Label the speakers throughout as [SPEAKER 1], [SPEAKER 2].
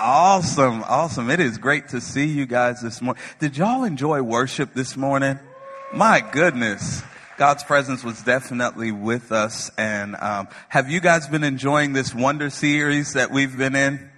[SPEAKER 1] Awesome, awesome. It is great to see you guys this morning. Did y'all enjoy worship this morning? My goodness. God's presence was definitely with us. And um, have you guys been enjoying this wonder series that we've been in?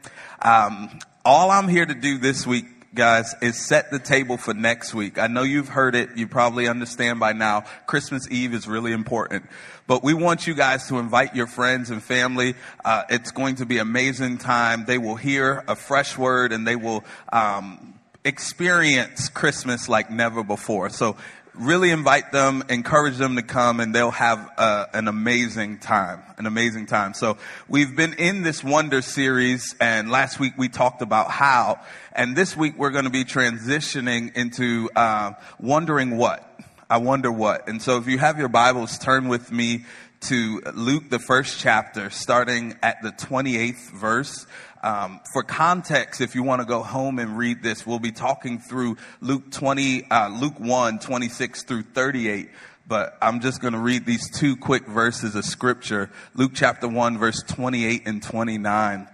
[SPEAKER 1] Um, all I'm here to do this week guys, is set the table for next week. I know you've heard it. You probably understand by now. Christmas Eve is really important. But we want you guys to invite your friends and family. Uh, it's going to be amazing time. They will hear a fresh word and they will um, experience Christmas like never before. So really invite them, encourage them to come, and they'll have uh, an amazing time. An amazing time. So we've been in this wonder series, and last week we talked about how, and this week we're going to be transitioning into uh, wondering what. I wonder what. And so if you have your Bibles, turn with me to Luke, the first chapter, starting at the 28th verse. Um, for context, if you want to go home and read this, we'll be talking through Luke 20, uh, Luke 1, 26 through 38. But I'm just going to read these two quick verses of scripture. Luke chapter 1, verse 28 and 29.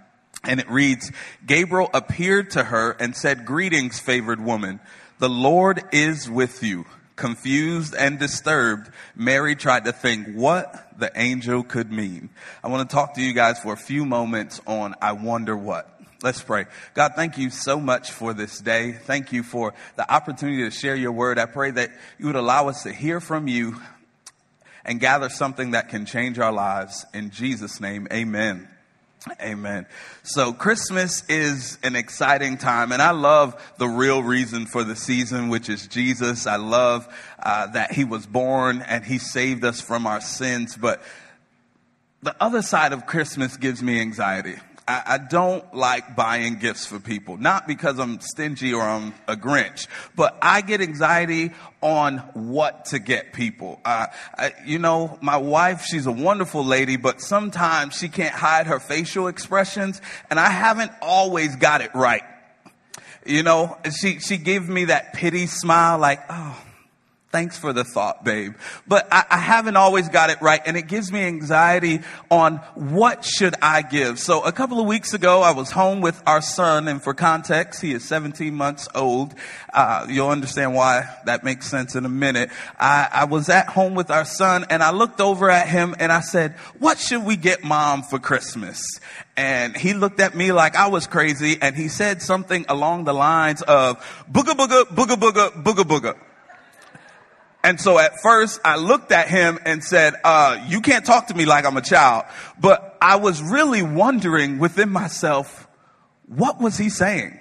[SPEAKER 1] And it reads, Gabriel appeared to her and said, Greetings, favored woman. The Lord is with you. Confused and disturbed, Mary tried to think what the angel could mean. I want to talk to you guys for a few moments on I wonder what. Let's pray. God, thank you so much for this day. Thank you for the opportunity to share your word. I pray that you would allow us to hear from you and gather something that can change our lives. In Jesus' name, amen. Amen. So Christmas is an exciting time and I love the real reason for the season, which is Jesus. I love uh, that he was born and he saved us from our sins. But the other side of Christmas gives me anxiety. I, I don't like buying gifts for people, not because I'm stingy or I'm a Grinch, but I get anxiety on what to get people. Uh, I, you know, my wife, she's a wonderful lady, but sometimes she can't hide her facial expressions, and I haven't always got it right. You know, she, she gave me that pity smile like, oh, Thanks for the thought, babe. But I, I, haven't always got it right, and it gives me anxiety on what should I give. So a couple of weeks ago, I was home with our son, and for context, he is 17 months old. Uh, you'll understand why that makes sense in a minute. I, I was at home with our son, and I looked over at him, and I said, "What should we get mom for Christmas?" And he looked at me like I was crazy, and he said something along the lines of "booga booga booga booga booga booga." And so at first I looked at him and said, uh, you can't talk to me like I'm a child. But I was really wondering within myself, what was he saying?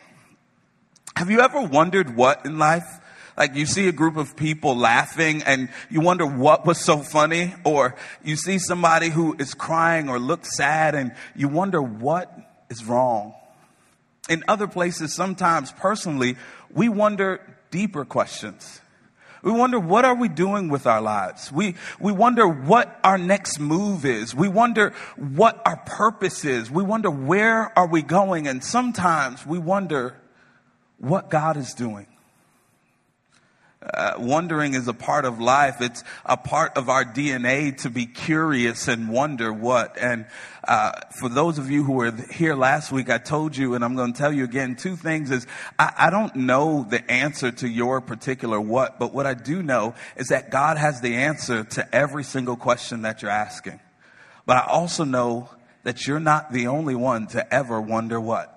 [SPEAKER 1] Have you ever wondered what in life? Like you see a group of people laughing and you wonder what was so funny or you see somebody who is crying or looks sad and you wonder what is wrong. In other places, sometimes personally, we wonder deeper questions. We wonder what are we doing with our lives? We, we wonder what our next move is. We wonder what our purpose is. We wonder where are we going? And sometimes we wonder what God is doing. Uh, wondering is a part of life. It's a part of our DNA to be curious and wonder what. And uh, for those of you who were here last week, I told you, and I'm going to tell you again, two things is I, I don't know the answer to your particular what, but what I do know is that God has the answer to every single question that you're asking. But I also know that you're not the only one to ever wonder what.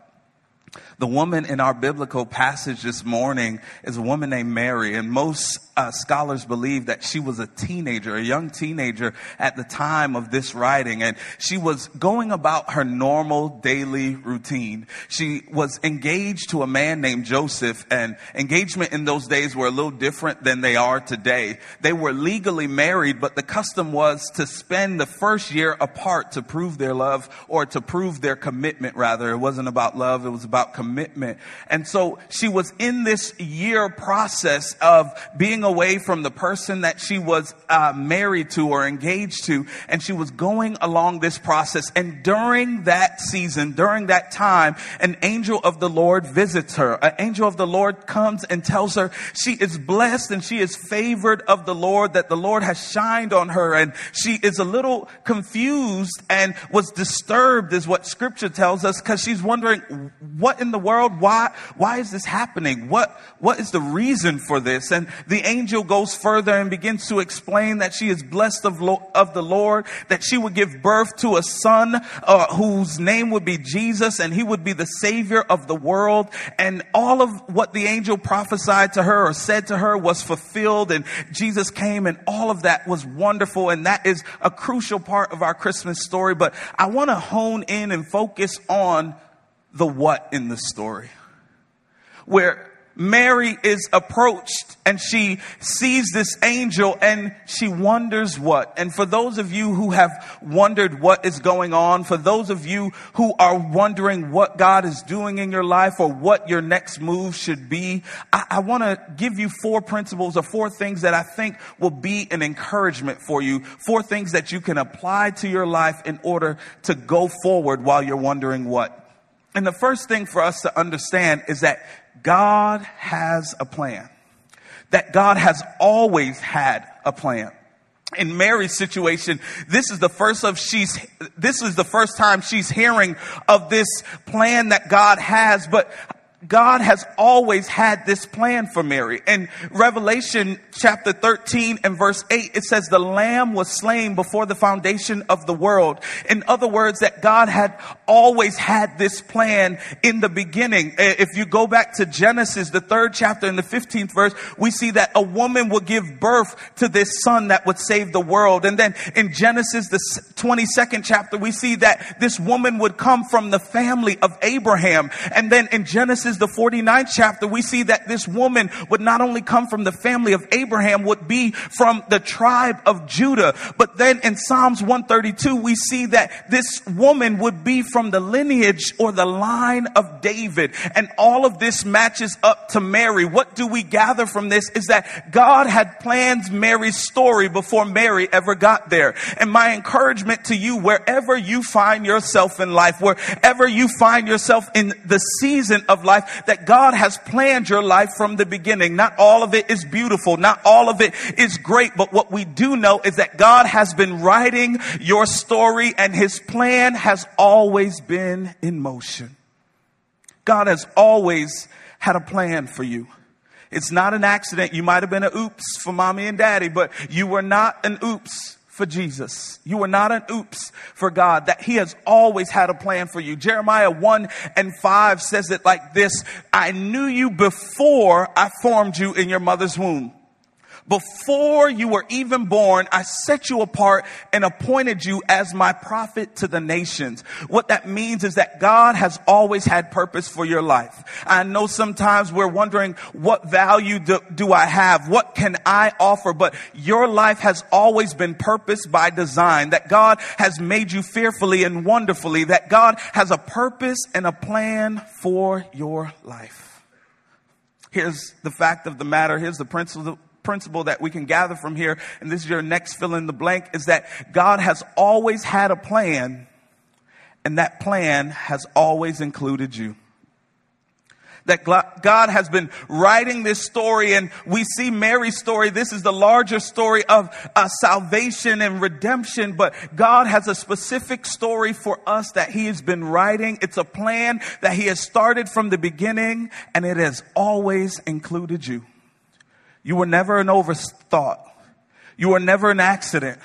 [SPEAKER 1] The woman in our biblical passage this morning is a woman named Mary, and most uh, scholars believe that she was a teenager, a young teenager at the time of this writing, and she was going about her normal daily routine. She was engaged to a man named Joseph, and engagement in those days were a little different than they are today. They were legally married, but the custom was to spend the first year apart to prove their love or to prove their commitment, rather. It wasn't about love, it was about commitment commitment. And so she was in this year process of being away from the person that she was uh, married to or engaged to. And she was going along this process. And during that season, during that time, an angel of the Lord visits her. An angel of the Lord comes and tells her she is blessed and she is favored of the Lord, that the Lord has shined on her. And she is a little confused and was disturbed is what scripture tells us because she's wondering what in the world, why, why is this happening? What, what is the reason for this? And the angel goes further and begins to explain that she is blessed of, lo- of the Lord, that she would give birth to a son uh, whose name would be Jesus and he would be the savior of the world. And all of what the angel prophesied to her or said to her was fulfilled and Jesus came and all of that was wonderful. And that is a crucial part of our Christmas story. But I want to hone in and focus on the what in the story. Where Mary is approached and she sees this angel and she wonders what. And for those of you who have wondered what is going on, for those of you who are wondering what God is doing in your life or what your next move should be, I, I want to give you four principles or four things that I think will be an encouragement for you, four things that you can apply to your life in order to go forward while you're wondering what. And the first thing for us to understand is that God has a plan. That God has always had a plan. In Mary's situation, this is the first of she's, this is the first time she's hearing of this plan that God has, but God has always had this plan for Mary. In Revelation chapter 13 and verse 8, it says the lamb was slain before the foundation of the world. In other words, that God had always had this plan in the beginning. If you go back to Genesis, the third chapter in the 15th verse, we see that a woman will give birth to this son that would save the world. And then in Genesis, the 22nd chapter, we see that this woman would come from the family of Abraham. And then in Genesis, Genesis, the 49th chapter, we see that this woman would not only come from the family of Abraham, would be from the tribe of Judah. But then in Psalms 132, we see that this woman would be from the lineage or the line of David. And all of this matches up to Mary. What do we gather from this is that God had planned Mary's story before Mary ever got there. And my encouragement to you, wherever you find yourself in life, wherever you find yourself in the season of life, life that God has planned your life from the beginning. Not all of it is beautiful. Not all of it is great. But what we do know is that God has been writing your story and his plan has always been in motion. God has always had a plan for you. It's not an accident. You might have been an oops for mommy and daddy, but you were not an oops for Jesus. You are not an oops for God, that He has always had a plan for you. Jeremiah 1 and 5 says it like this I knew you before I formed you in your mother's womb. Before you were even born, I set you apart and appointed you as my prophet to the nations. What that means is that God has always had purpose for your life. I know sometimes we're wondering, what value do, do I have? What can I offer? But your life has always been purposed by design, that God has made you fearfully and wonderfully, that God has a purpose and a plan for your life. Here's the fact of the matter. Here's the principle, principle that we can gather from here, and this is your next fill in the blank, is that God has always had a plan, and that plan has always included you that God has been writing this story and we see Mary's story. This is the larger story of uh, salvation and redemption, but God has a specific story for us that he has been writing. It's a plan that he has started from the beginning and it has always included you. You were never an overthought. You were never an accident.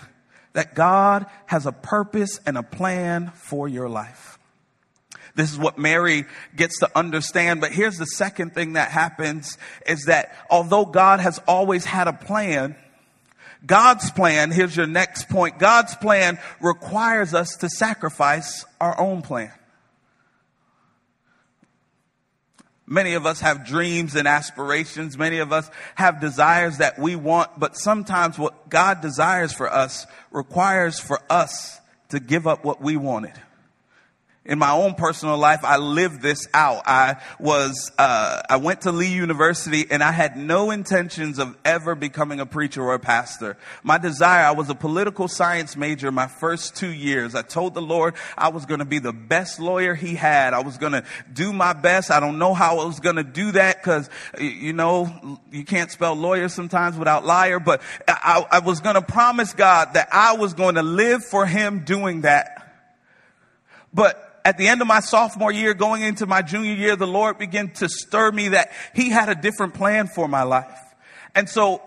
[SPEAKER 1] That God has a purpose and a plan for your life. This is what Mary gets to understand. But here's the second thing that happens is that although God has always had a plan, God's plan, here's your next point. God's plan requires us to sacrifice our own plan. Many of us have dreams and aspirations. Many of us have desires that we want, but sometimes what God desires for us requires for us to give up what we wanted. In my own personal life, I lived this out. I was, uh, I went to Lee University and I had no intentions of ever becoming a preacher or a pastor. My desire, I was a political science major my first two years. I told the Lord I was going to be the best lawyer he had. I was going to do my best. I don't know how I was going to do that because, you know, you can't spell lawyer sometimes without liar, but I, I was going to promise God that I was going to live for him doing that. But at the end of my sophomore year, going into my junior year, the Lord began to stir me that He had a different plan for my life. And so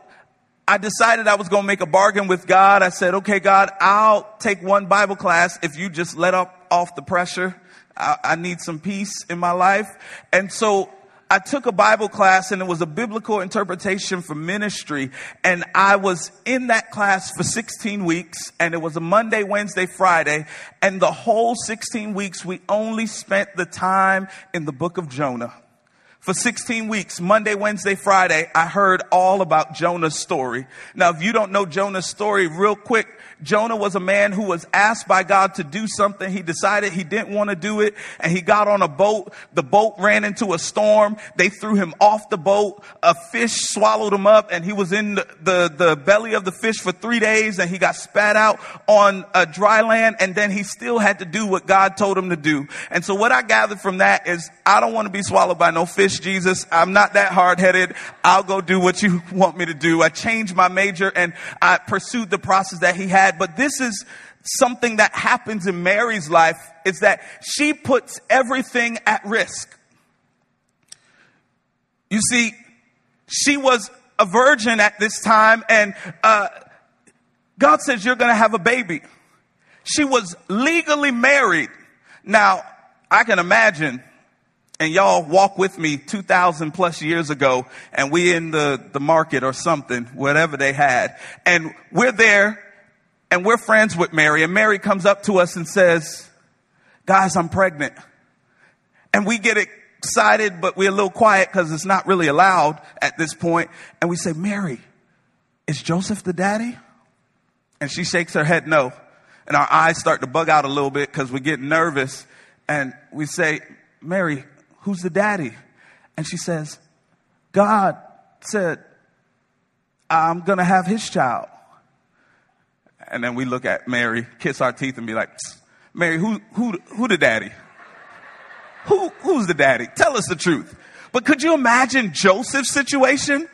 [SPEAKER 1] I decided I was going to make a bargain with God. I said, okay, God, I'll take one Bible class if you just let up off the pressure. I, I need some peace in my life. And so I took a Bible class and it was a biblical interpretation for ministry. And I was in that class for 16 weeks and it was a Monday, Wednesday, Friday. And the whole 16 weeks, we only spent the time in the book of Jonah. For 16 weeks, Monday, Wednesday, Friday, I heard all about Jonah's story. Now, if you don't know Jonah's story, real quick, Jonah was a man who was asked by God to do something. He decided he didn't want to do it and he got on a boat. The boat ran into a storm. They threw him off the boat. A fish swallowed him up and he was in the, the, the belly of the fish for three days and he got spat out on a dry land and then he still had to do what God told him to do. And so what I gathered from that is I don't want to be swallowed by no fish, Jesus. I'm not that hard headed. I'll go do what you want me to do. I changed my major and I pursued the process that he had but this is something that happens in Mary's life is that she puts everything at risk. You see, she was a virgin at this time and, uh, God says you're going to have a baby. She was legally married. Now, I can imagine, and y'all walk with me 2000 plus years ago, and we in the, the market or something, whatever they had, and we're there and we're friends with Mary, and Mary comes up to us and says, Guys, I'm pregnant. And we get excited, but we're a little quiet because it's not really allowed at this point. And we say, Mary, is Joseph the daddy? And she shakes her head no. And our eyes start to bug out a little bit because we get nervous. And we say, Mary, who's the daddy? And she says, God said, I'm going to have his child. And then we look at Mary, kiss our teeth and be like, Mary, who, who, who the daddy? Who, who's the daddy? Tell us the truth. But could you imagine Joseph's situation?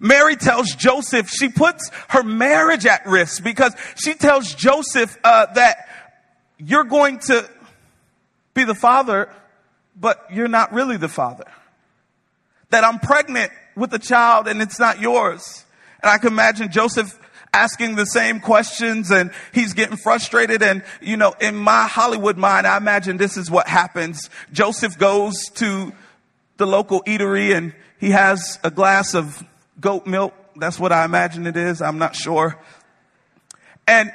[SPEAKER 1] Mary tells Joseph she puts her marriage at risk because she tells Joseph uh, that you're going to be the father, but you're not really the father. That I'm pregnant with a child and it's not yours. And I can imagine Joseph asking the same questions and he's getting frustrated. And, you know, in my Hollywood mind, I imagine this is what happens. Joseph goes to the local eatery and he has a glass of goat milk. That's what I imagine it is. I'm not sure. And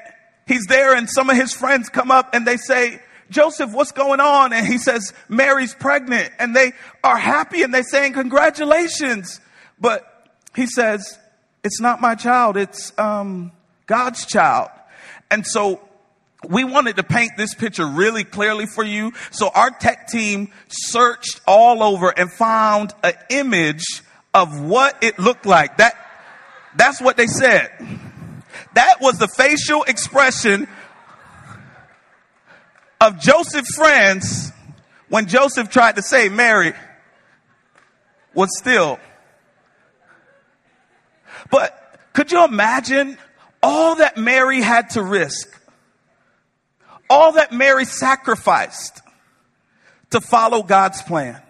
[SPEAKER 1] he's there and some of his friends come up and they say, Joseph, what's going on? And he says, Mary's pregnant. And they are happy and they're saying, congratulations. But he says, it's not my child, it's um, God's child. And so we wanted to paint this picture really clearly for you. So our tech team searched all over and found an image of what it looked like. That, that's what they said. That was the facial expression of Joseph's friends when Joseph tried to say Mary was still but could you imagine all that Mary had to risk? All that Mary sacrificed to follow God's plan.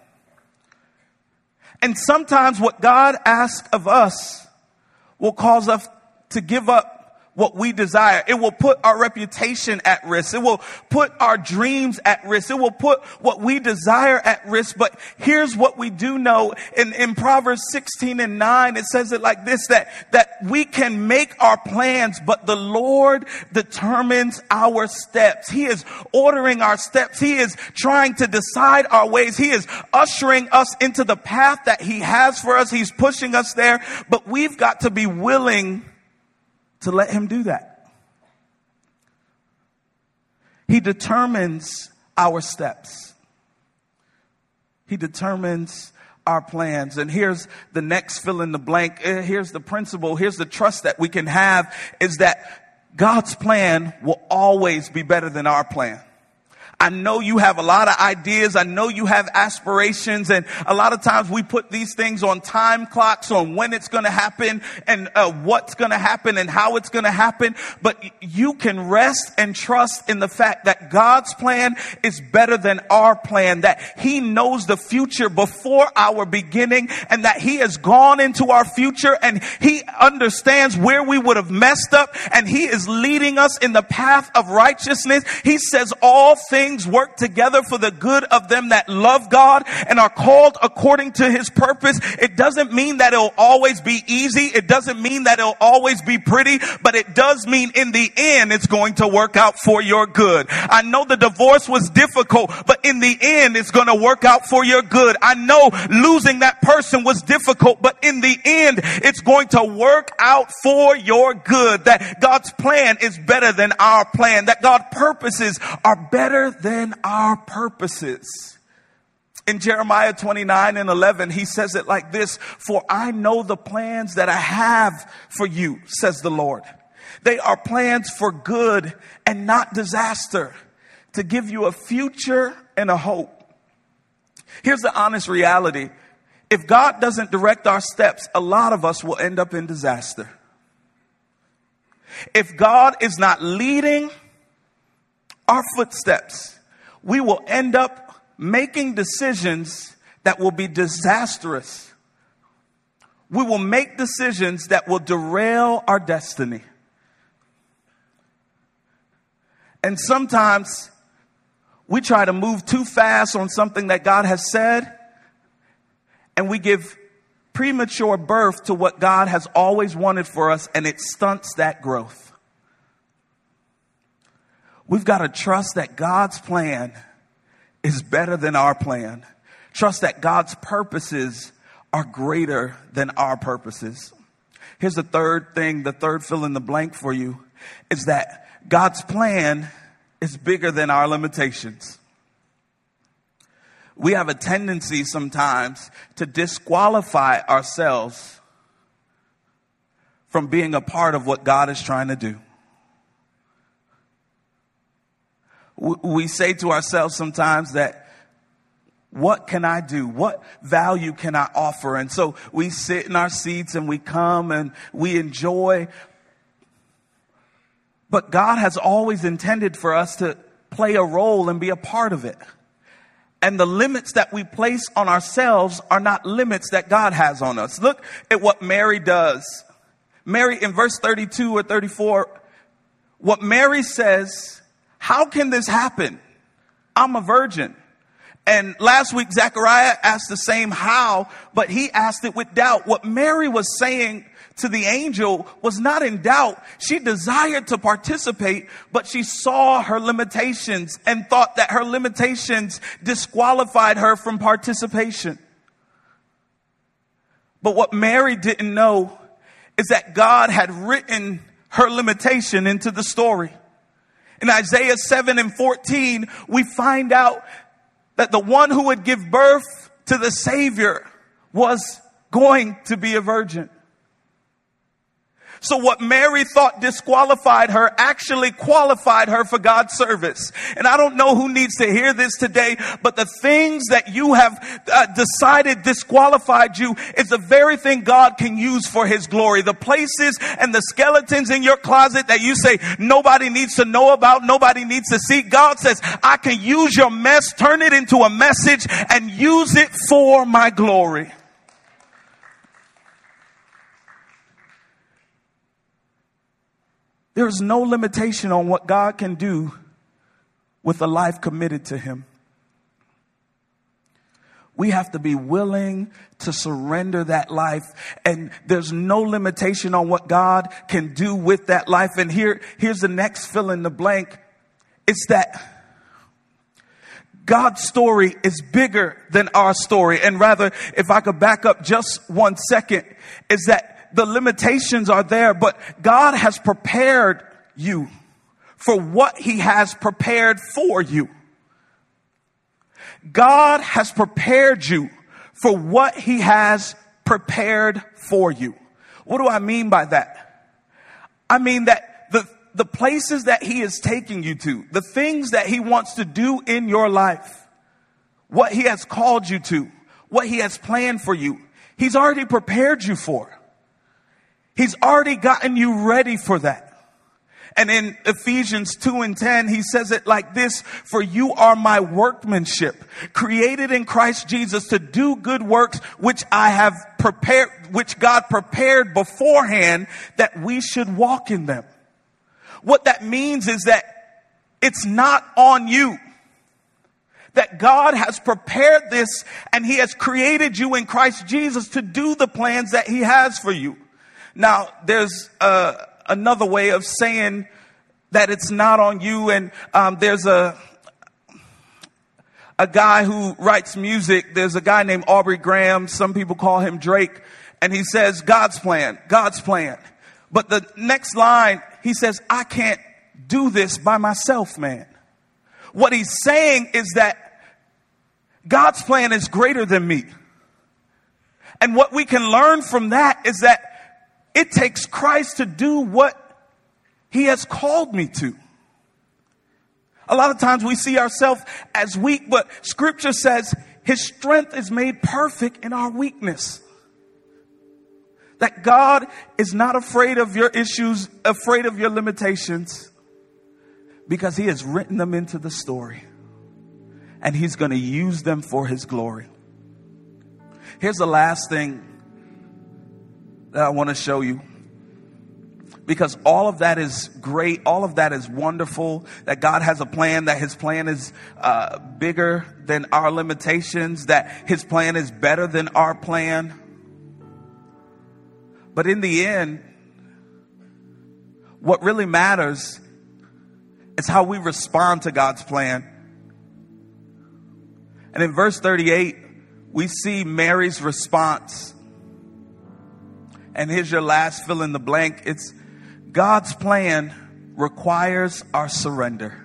[SPEAKER 1] And sometimes what God asks of us will cause us to give up what we desire. It will put our reputation at risk. It will put our dreams at risk. It will put what we desire at risk. But here's what we do know in, in Proverbs 16 and 9, it says it like this, that, that we can make our plans, but the Lord determines our steps. He is ordering our steps. He is trying to decide our ways. He is ushering us into the path that He has for us. He's pushing us there, but we've got to be willing to let him do that. He determines our steps. He determines our plans. And here's the next fill in the blank. Eh, here's the principle. Here's the trust that we can have is that God's plan will always be better than our plan. I know you have a lot of ideas. I know you have aspirations. And a lot of times we put these things on time clocks on when it's going to happen and uh, what's going to happen and how it's going to happen. But you can rest and trust in the fact that God's plan is better than our plan, that he knows the future before our beginning and that he has gone into our future and he understands where we would have messed up and he is leading us in the path of righteousness. He says all things things work together for the good of them that love God and are called according to his purpose. It doesn't mean that it'll always be easy. It doesn't mean that it'll always be pretty, but it does mean in the end it's going to work out for your good. I know the divorce was difficult, but in the end it's going to work out for your good. I know losing that person was difficult, but in the end it's going to work out for your good. That God's plan is better than our plan. That God's purposes are better than our purposes. In Jeremiah 29 and 11, he says it like this, for I know the plans that I have for you, says the Lord. They are plans for good and not disaster to give you a future and a hope. Here's the honest reality. If God doesn't direct our steps, a lot of us will end up in disaster. If God is not leading our footsteps, we will end up making decisions that will be disastrous. We will make decisions that will derail our destiny. And sometimes we try to move too fast on something that God has said, and we give premature birth to what God has always wanted for us, and it stunts that growth. We've got to trust that God's plan is better than our plan. Trust that God's purposes are greater than our purposes. Here's the third thing, the third fill in the blank for you is that God's plan is bigger than our limitations. We have a tendency sometimes to disqualify ourselves from being a part of what God is trying to do. We say to ourselves sometimes that what can I do? What value can I offer? And so we sit in our seats and we come and we enjoy. But God has always intended for us to play a role and be a part of it. And the limits that we place on ourselves are not limits that God has on us. Look at what Mary does. Mary in verse 32 or 34, what Mary says how can this happen? I'm a virgin. And last week, Zechariah asked the same how, but he asked it with doubt. What Mary was saying to the angel was not in doubt. She desired to participate, but she saw her limitations and thought that her limitations disqualified her from participation. But what Mary didn't know is that God had written her limitation into the story. In Isaiah 7 and 14, we find out that the one who would give birth to the Savior was going to be a virgin. So what Mary thought disqualified her actually qualified her for God's service. And I don't know who needs to hear this today, but the things that you have uh, decided disqualified you is the very thing God can use for his glory. The places and the skeletons in your closet that you say nobody needs to know about, nobody needs to see. God says, I can use your mess, turn it into a message and use it for my glory. There is no limitation on what God can do with a life committed to Him. We have to be willing to surrender that life. And there's no limitation on what God can do with that life. And here, here's the next fill in the blank. It's that God's story is bigger than our story. And rather, if I could back up just one second, is the limitations are there, but God has prepared you for what he has prepared for you. God has prepared you for what he has prepared for you. What do I mean by that? I mean that the, the places that he is taking you to, the things that he wants to do in your life, what he has called you to, what he has planned for you, he's already prepared you for. He's already gotten you ready for that. And in Ephesians 2 and 10, he says it like this, for you are my workmanship, created in Christ Jesus to do good works, which I have prepared, which God prepared beforehand that we should walk in them. What that means is that it's not on you. That God has prepared this and he has created you in Christ Jesus to do the plans that he has for you. Now, there's, uh, another way of saying that it's not on you. And um, there's a a guy who writes music. There's a guy named Aubrey Graham. Some people call him Drake. And he says, God's plan, God's plan. But the next line, he says, I can't do this by myself, man. What he's saying is that God's plan is greater than me. And what we can learn from that is that it takes Christ to do what he has called me to. A lot of times we see ourselves as weak, but scripture says his strength is made perfect in our weakness. That God is not afraid of your issues, afraid of your limitations, because he has written them into the story and he's going to use them for his glory. Here's the last thing that I want to show you. Because all of that is great. All of that is wonderful. That God has a plan, that His plan is uh, bigger than our limitations, that His plan is better than our plan. But in the end, what really matters is how we respond to God's plan. And in verse 38, we see Mary's response and here's your last fill in the blank. It's God's plan requires our surrender.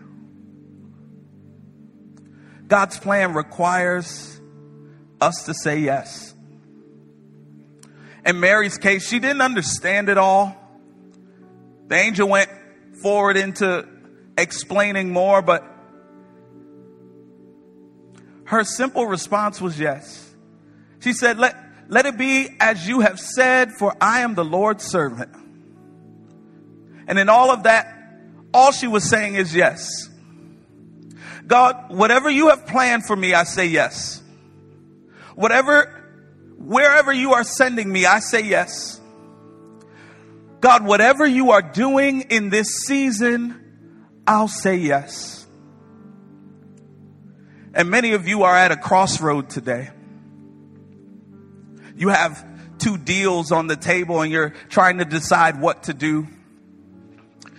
[SPEAKER 1] God's plan requires us to say yes. In Mary's case, she didn't understand it all. The angel went forward into explaining more, but her simple response was yes. She said, Let, let it be as you have said, for I am the Lord's servant. And in all of that, all she was saying is yes. God, whatever you have planned for me, I say yes. Whatever, wherever you are sending me, I say yes. God, whatever you are doing in this season, I'll say yes. And many of you are at a crossroad today. You have two deals on the table and you're trying to decide what to do.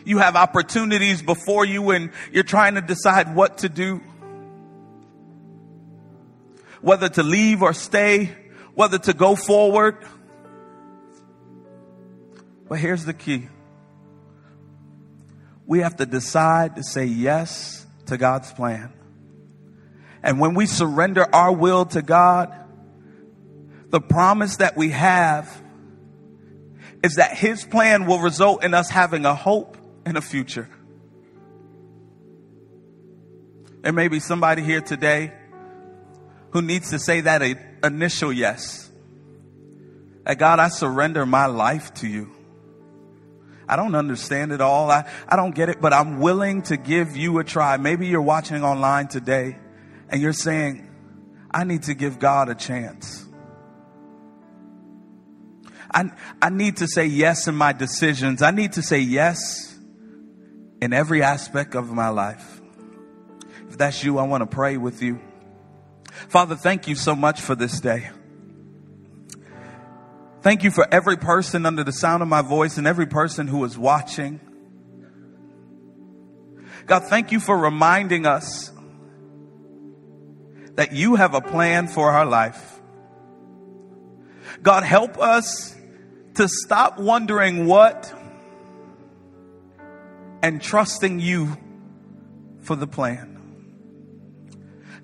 [SPEAKER 1] You have opportunities before you and you're trying to decide what to do. Whether to leave or stay, whether to go forward. But here's the key. We have to decide to say yes to God's plan. And when we surrender our will to God, the promise that we have is that his plan will result in us having a hope and a future. There may be somebody here today who needs to say that initial yes. That God, I surrender my life to you. I don't understand it all. I, I don't get it, but I'm willing to give you a try. Maybe you're watching online today and you're saying, I need to give God a chance. I, I need to say yes in my decisions. I need to say yes in every aspect of my life. If that's you, I want to pray with you. Father, thank you so much for this day. Thank you for every person under the sound of my voice and every person who is watching. God, thank you for reminding us that you have a plan for our life. God, help us to stop wondering what and trusting you for the plan.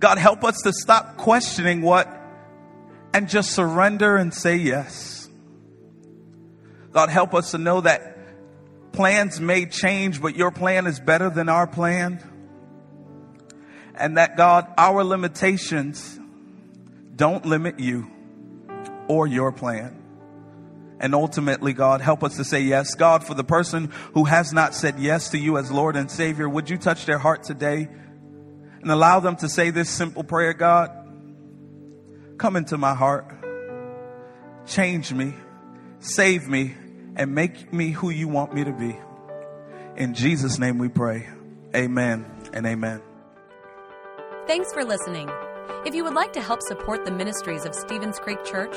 [SPEAKER 1] God, help us to stop questioning what and just surrender and say yes. God, help us to know that plans may change, but your plan is better than our plan. And that God, our limitations don't limit you or your plan. And ultimately, God, help us to say yes. God, for the person who has not said yes to you as Lord and Savior, would you touch their heart today and allow them to say this simple prayer, God? Come into my heart, change me, save me, and make me who you want me to be. In Jesus' name we pray. Amen and amen.
[SPEAKER 2] Thanks for listening. If you would like to help support the ministries of Stevens Creek Church,